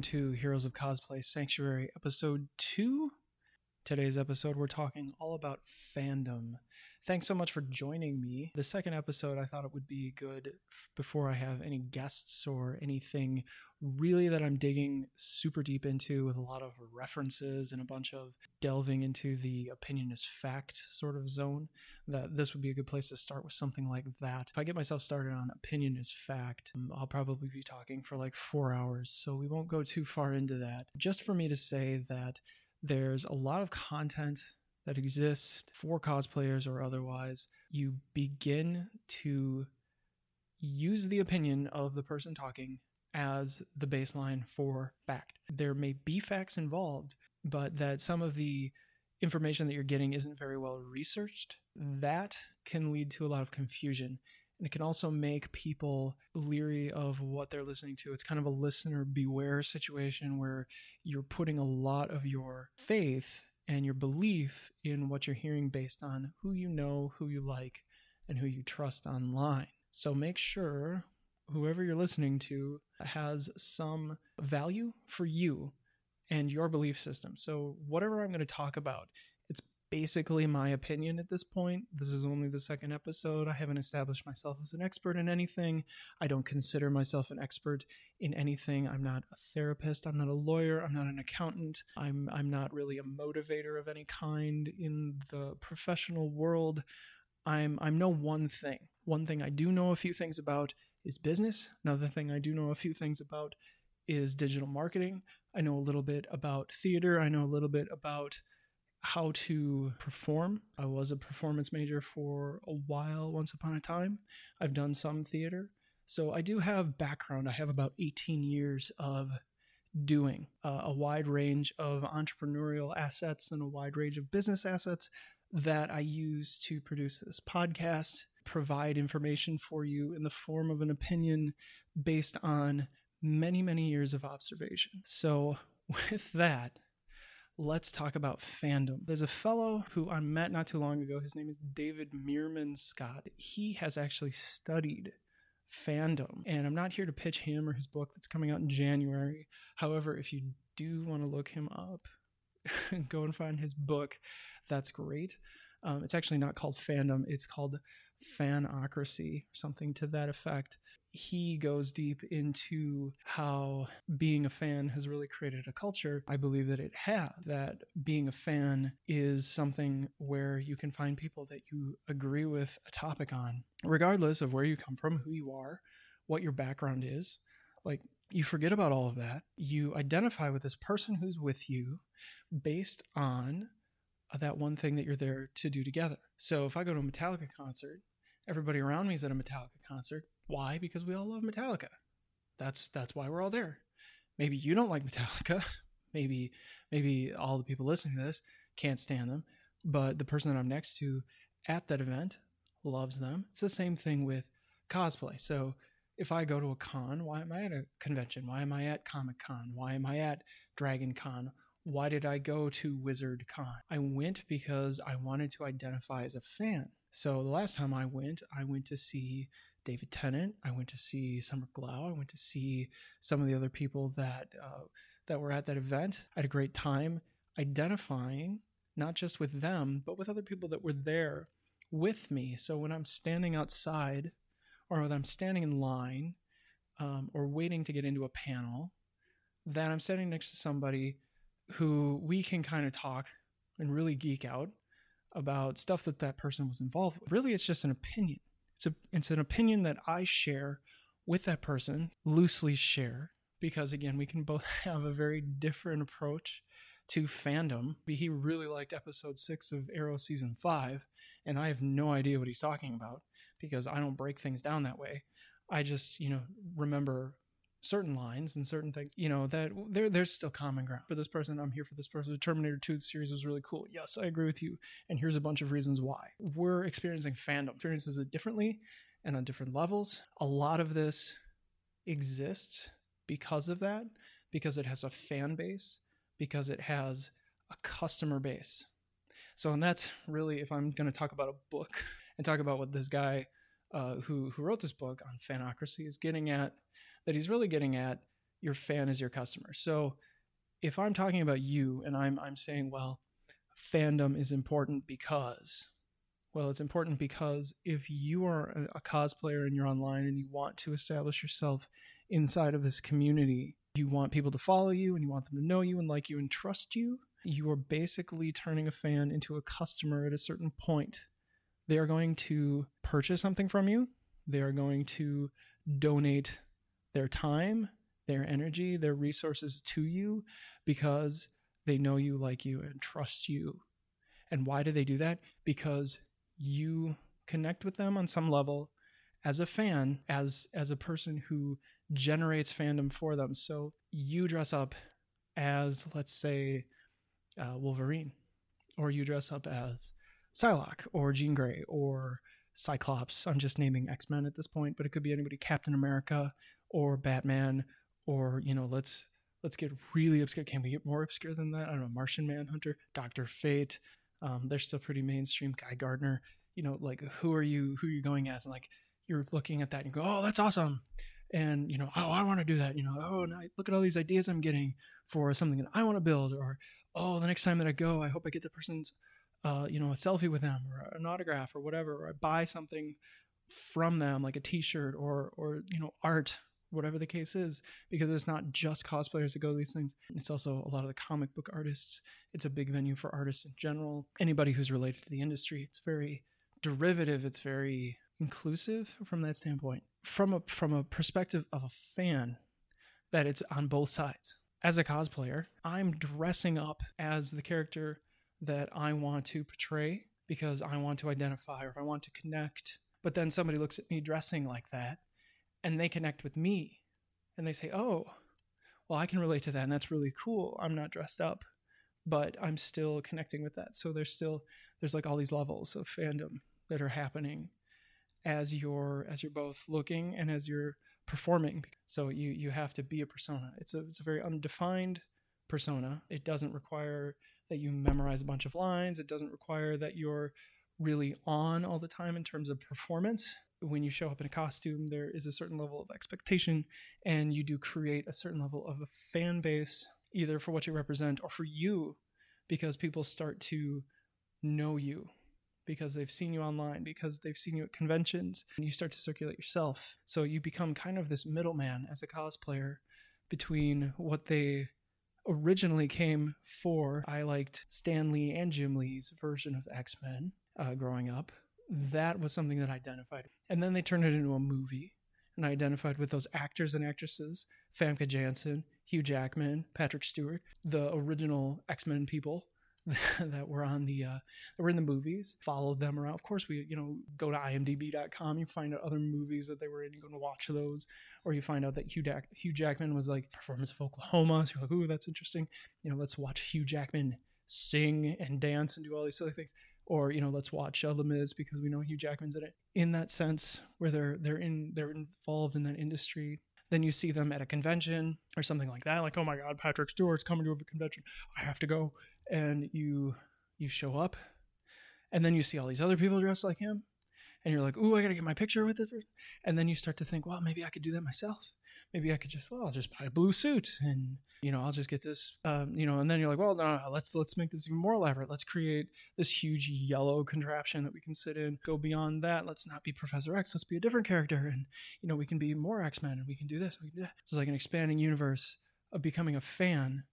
Welcome to Heroes of Cosplay Sanctuary, episode 2. Today's episode, we're talking all about fandom. Thanks so much for joining me. The second episode, I thought it would be good before I have any guests or anything really that I'm digging super deep into with a lot of references and a bunch of delving into the opinion is fact sort of zone. That this would be a good place to start with something like that. If I get myself started on opinion is fact, um, I'll probably be talking for like four hours, so we won't go too far into that. Just for me to say that there's a lot of content that exists for cosplayers or otherwise. You begin to use the opinion of the person talking as the baseline for fact. There may be facts involved, but that some of the information that you're getting isn't very well researched, that can lead to a lot of confusion. And it can also make people leery of what they're listening to. It's kind of a listener beware situation where you're putting a lot of your faith and your belief in what you're hearing based on who you know, who you like, and who you trust online. So make sure whoever you're listening to has some value for you and your belief system. So, whatever I'm going to talk about, basically my opinion at this point. This is only the second episode. I haven't established myself as an expert in anything. I don't consider myself an expert in anything. I'm not a therapist, I'm not a lawyer, I'm not an accountant. I'm I'm not really a motivator of any kind in the professional world. I'm I'm no one thing. One thing I do know a few things about is business. Another thing I do know a few things about is digital marketing. I know a little bit about theater. I know a little bit about how to perform. I was a performance major for a while, once upon a time. I've done some theater. So I do have background. I have about 18 years of doing uh, a wide range of entrepreneurial assets and a wide range of business assets that I use to produce this podcast provide information for you in the form of an opinion based on many, many years of observation. So, with that, let's talk about fandom. There's a fellow who I met not too long ago. His name is David Meerman Scott. He has actually studied fandom, and I'm not here to pitch him or his book that's coming out in January. However, if you do want to look him up, go and find his book. That's great. Um, it's actually not called fandom, it's called fanocracy, something to that effect. He goes deep into how being a fan has really created a culture. I believe that it has. That being a fan is something where you can find people that you agree with a topic on, regardless of where you come from, who you are, what your background is. Like, you forget about all of that. You identify with this person who's with you based on that one thing that you're there to do together. So if I go to a Metallica concert everybody around me is at a Metallica concert. Why? Because we all love Metallica. That's that's why we're all there. Maybe you don't like Metallica. Maybe maybe all the people listening to this can't stand them, but the person that I'm next to at that event loves them. It's the same thing with cosplay. So if I go to a con, why am I at a convention? Why am I at Comic Con? Why am I at Dragon Con? Why did I go to Wizard Con? I went because I wanted to identify as a fan. So the last time I went, I went to see David Tennant. I went to see Summer Glau. I went to see some of the other people that uh, that were at that event. I had a great time identifying not just with them, but with other people that were there with me. So when I'm standing outside, or when I'm standing in line, um, or waiting to get into a panel, that I'm standing next to somebody who we can kind of talk and really geek out about stuff that that person was involved with. Really, it's just an opinion. It's a it's an opinion that I share with that person, loosely share, because again, we can both have a very different approach to fandom. He really liked episode six of Arrow season five, and I have no idea what he's talking about because I don't break things down that way. I just, you know, remember certain lines and certain things, you know, that there there's still common ground. For this person, I'm here for this person. The Terminator 2 series was really cool. Yes, I agree with you. And here's a bunch of reasons why. We're experiencing fandom, experiences it differently and on different levels. A lot of this exists because of that, because it has a fan base, because it has a customer base. So, and that's really, if I'm going to talk about a book and talk about what this guy uh, who who wrote this book on fanocracy is getting at that he's really getting at your fan is your customer. So if I'm talking about you and I'm I'm saying, well, fandom is important because well, it's important because if you are a, cosplayer and you're online and you want to establish yourself inside of this community, you want people to follow you and you want them to know you and like you and trust you, you are basically turning a fan into a customer at a certain point. They are going to purchase something from you, they are going to donate their time, their energy, their resources to you because they know you, like you, and trust you. And why do they do that? Because you connect with them on some level as a fan, as as a person who generates fandom for them. So you dress up as, let's say, uh, Wolverine, or you dress up as Psylocke, or Jean Grey, or Cyclops. I'm just naming X Men at this point, but it could be anybody, Captain America, or Batman, or you know, let's let's get really obscure. Can we get more obscure than that? I don't know, Martian Manhunter, Doctor Fate. Um, they're still pretty mainstream. Guy Gardner. You know, like who are you? Who are you going as? And like you're looking at that and go, oh, that's awesome. And you know, oh, I want to do that. You know, oh, look at all these ideas I'm getting for something that I want to build. Or oh, the next time that I go, I hope I get the person's, uh, you know, a selfie with them or an autograph or whatever. Or I buy something from them, like a T-shirt or or you know, art whatever the case is, because it's not just cosplayers that go to these things. It's also a lot of the comic book artists. It's a big venue for artists in general. Anybody who's related to the industry. It's very derivative. It's very inclusive from that standpoint. From a from a perspective of a fan, that it's on both sides. As a cosplayer, I'm dressing up as the character that I want to portray because I want to identify or I want to connect. But then somebody looks at me dressing like that and they connect with me and they say, oh, well, I can relate to that. And that's really cool. I'm not dressed up, but I'm still connecting with that. So there's still, there's like all these levels of fandom that are happening as you're, as you're both looking and as you're performing. So you, you have to be a persona. It's a, it's a very undefined persona. It doesn't require that you memorize a bunch of lines. It doesn't require that you're really on all the time in terms of performance when you show up in a costume, there is a certain level of expectation, and you do create a certain level of a fan base, either for what you represent or for you, because people start to know you because they've seen you online, because they've seen you at conventions, and you start to circulate yourself. So you become kind of this middleman as a cosplayer between what they originally came for. I liked Stan Lee and Jim Lee's version of X Men uh, growing up that was something that I identified. And then they turned it into a movie, and I identified with those actors and actresses Famke Janssen, Hugh Jackman, Patrick Stewart, the original X Men people that were on the uh, that were in the movies. Followed them around. Of course, we you know go to IMDb.com. You find out other movies that they were in. You go to watch those, or you find out that Hugh, Hugh Jackman was like performance of Oklahoma. So you're like, ooh, that's interesting. You know, let's watch Hugh Jackman sing and dance and do all these silly things or you know let's watch uh, Mis because we know Hugh Jackman's in it. In that sense, where they're they're in they're involved in that industry, then you see them at a convention or something like that. Like oh my God, Patrick Stewart's coming to a convention, I have to go, and you you show up, and then you see all these other people dressed like him, and you're like, ooh, I gotta get my picture with it, and then you start to think, well, maybe I could do that myself. Maybe I could just well, I'll just buy a blue suit and you know, I'll just get this, um, you know, and then you're like, well, no, no, let's let's make this even more elaborate. Let's create this huge yellow contraption that we can sit in. Go beyond that. Let's not be Professor X. Let's be a different character, and you know, we can be more X Men, and we can do this. We can do that. So it's like an expanding universe of becoming a fan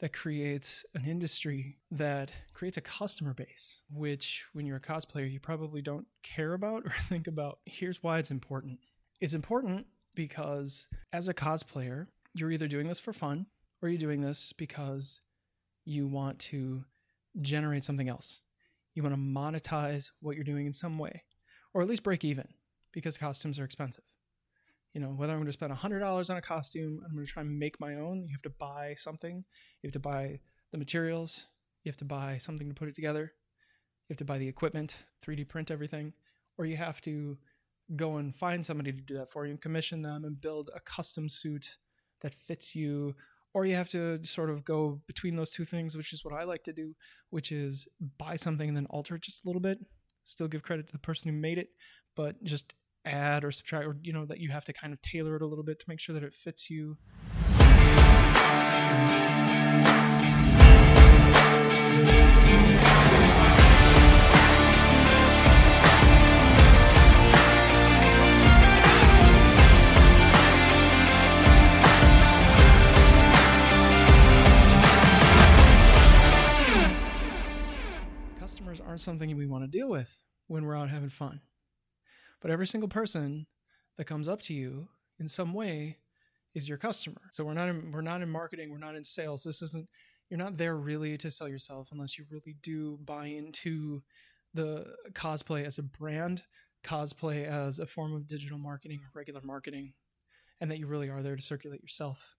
that creates an industry that creates a customer base, which when you're a cosplayer, you probably don't care about or think about. Here's why it's important. It's important because as a cosplayer, you're either doing this for fun or you're doing this because you want to generate something else? You want to monetize what you're doing in some way, or at least break even because costumes are expensive. You know, whether I'm going to spend $100 on a costume, I'm going to try and make my own, you have to buy something. You have to buy the materials, you have to buy something to put it together, you have to buy the equipment, 3D print everything, or you have to go and find somebody to do that for you and commission them and build a custom suit that fits you or you have to sort of go between those two things, which is what I like to do, which is buy something and then alter it just a little bit. Still give credit to the person who made it, but just add or subtract, or you know that you have to kind of tailor it a little bit to make sure that it fits you. Something we want to deal with when we're out having fun. But every single person that comes up to you in some way is your customer. So we're not in, we're not in marketing, we're not in sales. This isn't you're not there really to sell yourself unless you really do buy into the cosplay as a brand, cosplay as a form of digital marketing or regular marketing, and that you really are there to circulate yourself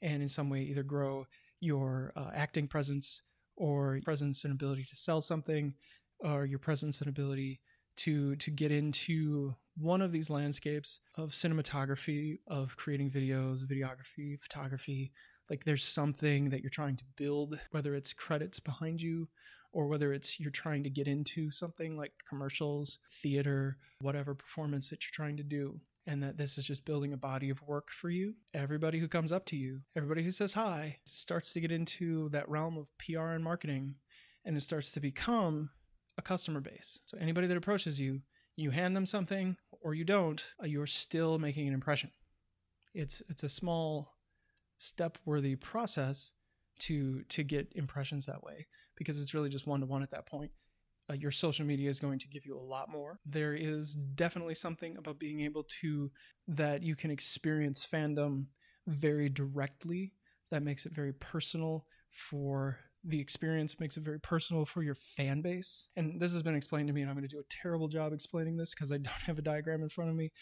and in some way either grow your uh, acting presence or presence and ability to sell something or your presence and ability to to get into one of these landscapes of cinematography of creating videos videography photography like there's something that you're trying to build whether it's credits behind you or whether it's you're trying to get into something like commercials theater whatever performance that you're trying to do and that this is just building a body of work for you. Everybody who comes up to you, everybody who says hi, starts to get into that realm of PR and marketing, and it starts to become a customer base. So anybody that approaches you, you hand them something or you don't, uh, you're still making an impression. It's it's a small step worthy process to to get impressions that way because it's really just one to one at that point uh, your social media is going to give you a lot more. There is definitely something about being able to that you can experience fandom very directly that makes it very personal for the experience makes it very personal for your fan base. And this has been explained to me, and I'm going to do a terrible job explaining this because I don't have a diagram in front of me.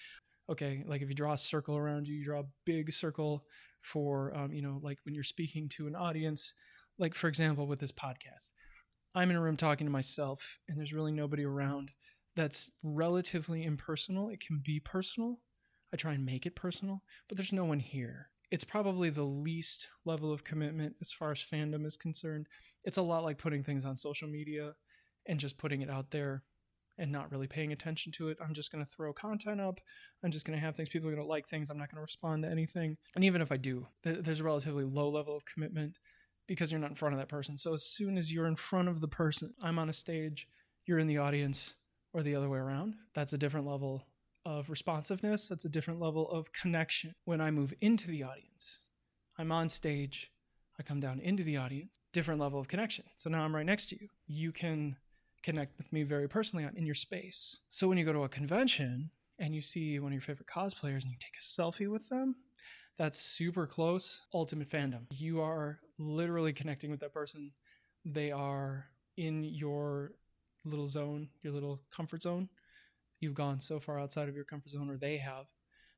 Okay, like if you draw a circle around you, you draw a big circle for, um, you know, like when you're speaking to an audience. Like, for example, with this podcast, I'm in a room talking to myself and there's really nobody around. That's relatively impersonal. It can be personal. I try and make it personal, but there's no one here. It's probably the least level of commitment as far as fandom is concerned. It's a lot like putting things on social media and just putting it out there and not really paying attention to it. I'm just going to throw content up. I'm just going to have things. People are going to like things. I'm not going to respond to anything. And even if I do, there's a relatively low level of commitment because you're not in front of that person. So as soon as you're in front of the person, I'm on a stage, you're in the audience, or the other way around, that's a different level of responsiveness. That's a different level of connection. When I move into the audience, I'm on stage, I come down into the audience, different level of connection. So now I'm right next to you. You can connect with me very personally. I'm in your space. So when you go to a convention and you see one of your favorite cosplayers and you take a selfie with them, that's super close ultimate fandom you are literally connecting with that person they are in your little zone your little comfort zone you've gone so far outside of your comfort zone or they have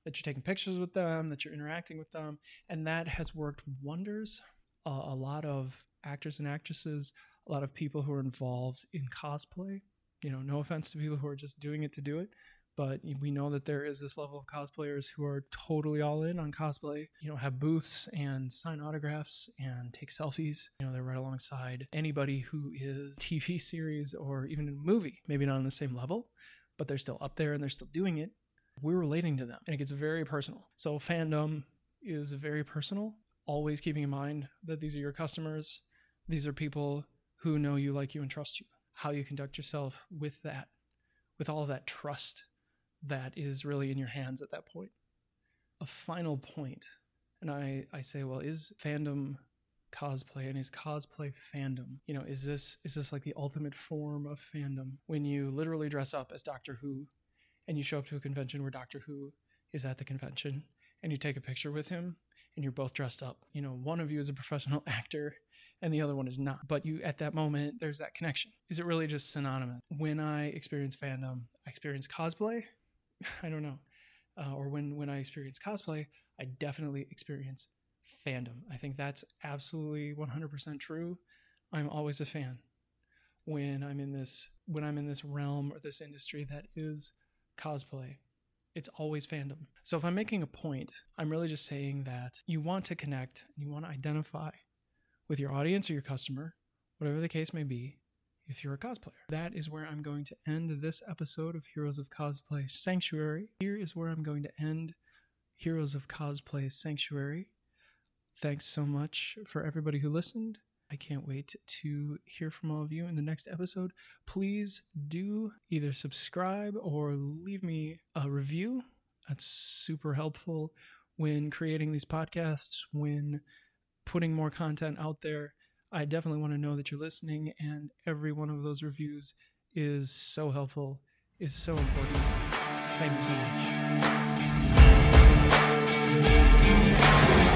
that you're taking pictures with them that you're interacting with them and that has worked wonders. Uh, a lot of actors and actresses a lot of people who are involved in cosplay. You know no offense to people who are just doing it to do it but we know that there is this level of cosplayers who are totally all in on cosplay. You know have booths and sign autographs and take selfies. You know they're right alongside anybody who is tv series or even a movie maybe not on the same level but they're still up there and they're still doing it we're relating to them. And it gets very personal. So fandom is very personal. Always keeping in mind that these are your customers. These are people who know you like you and trust you. How you conduct yourself with that with all of that trust that is really in your hands at that point. A final point, and I, I say, well, is fandom cosplay and is cosplay fandom? You know, is this is this like the ultimate form of fandom when you literally dress up as Doctor Who and you show up to a convention where Doctor Who is at the convention and you take a picture with him and you're both dressed up. You know, one of you is a professional actor and the other one is not. But you at that moment there's that connection. Is it really just synonymous? When I experience fandom, I experience cosplay I don't know. Uh, or when when I experience cosplay, I definitely experience fandom. I think that's absolutely 100% true. I'm always a fan when I'm in this when I'm in this realm or this industry that is cosplay. It's always fandom. So if I'm making a point, I'm really just saying that you want to connect and you want to identify with your audience or your customer, whatever the case may be, if you're a cosplayer. That is where I'm going to end this episode of Heroes of Cosplay Sanctuary. Here is where I'm going to end Heroes of Cosplay Sanctuary. Thanks so much for everybody who listened. I can't wait to hear from all of you in the next episode. Please do either subscribe or leave me a review. That's super helpful when creating these podcasts, when putting more content out there. I definitely want to know that you're listening, and every one of those reviews is so helpful, is so important. Thank you so much.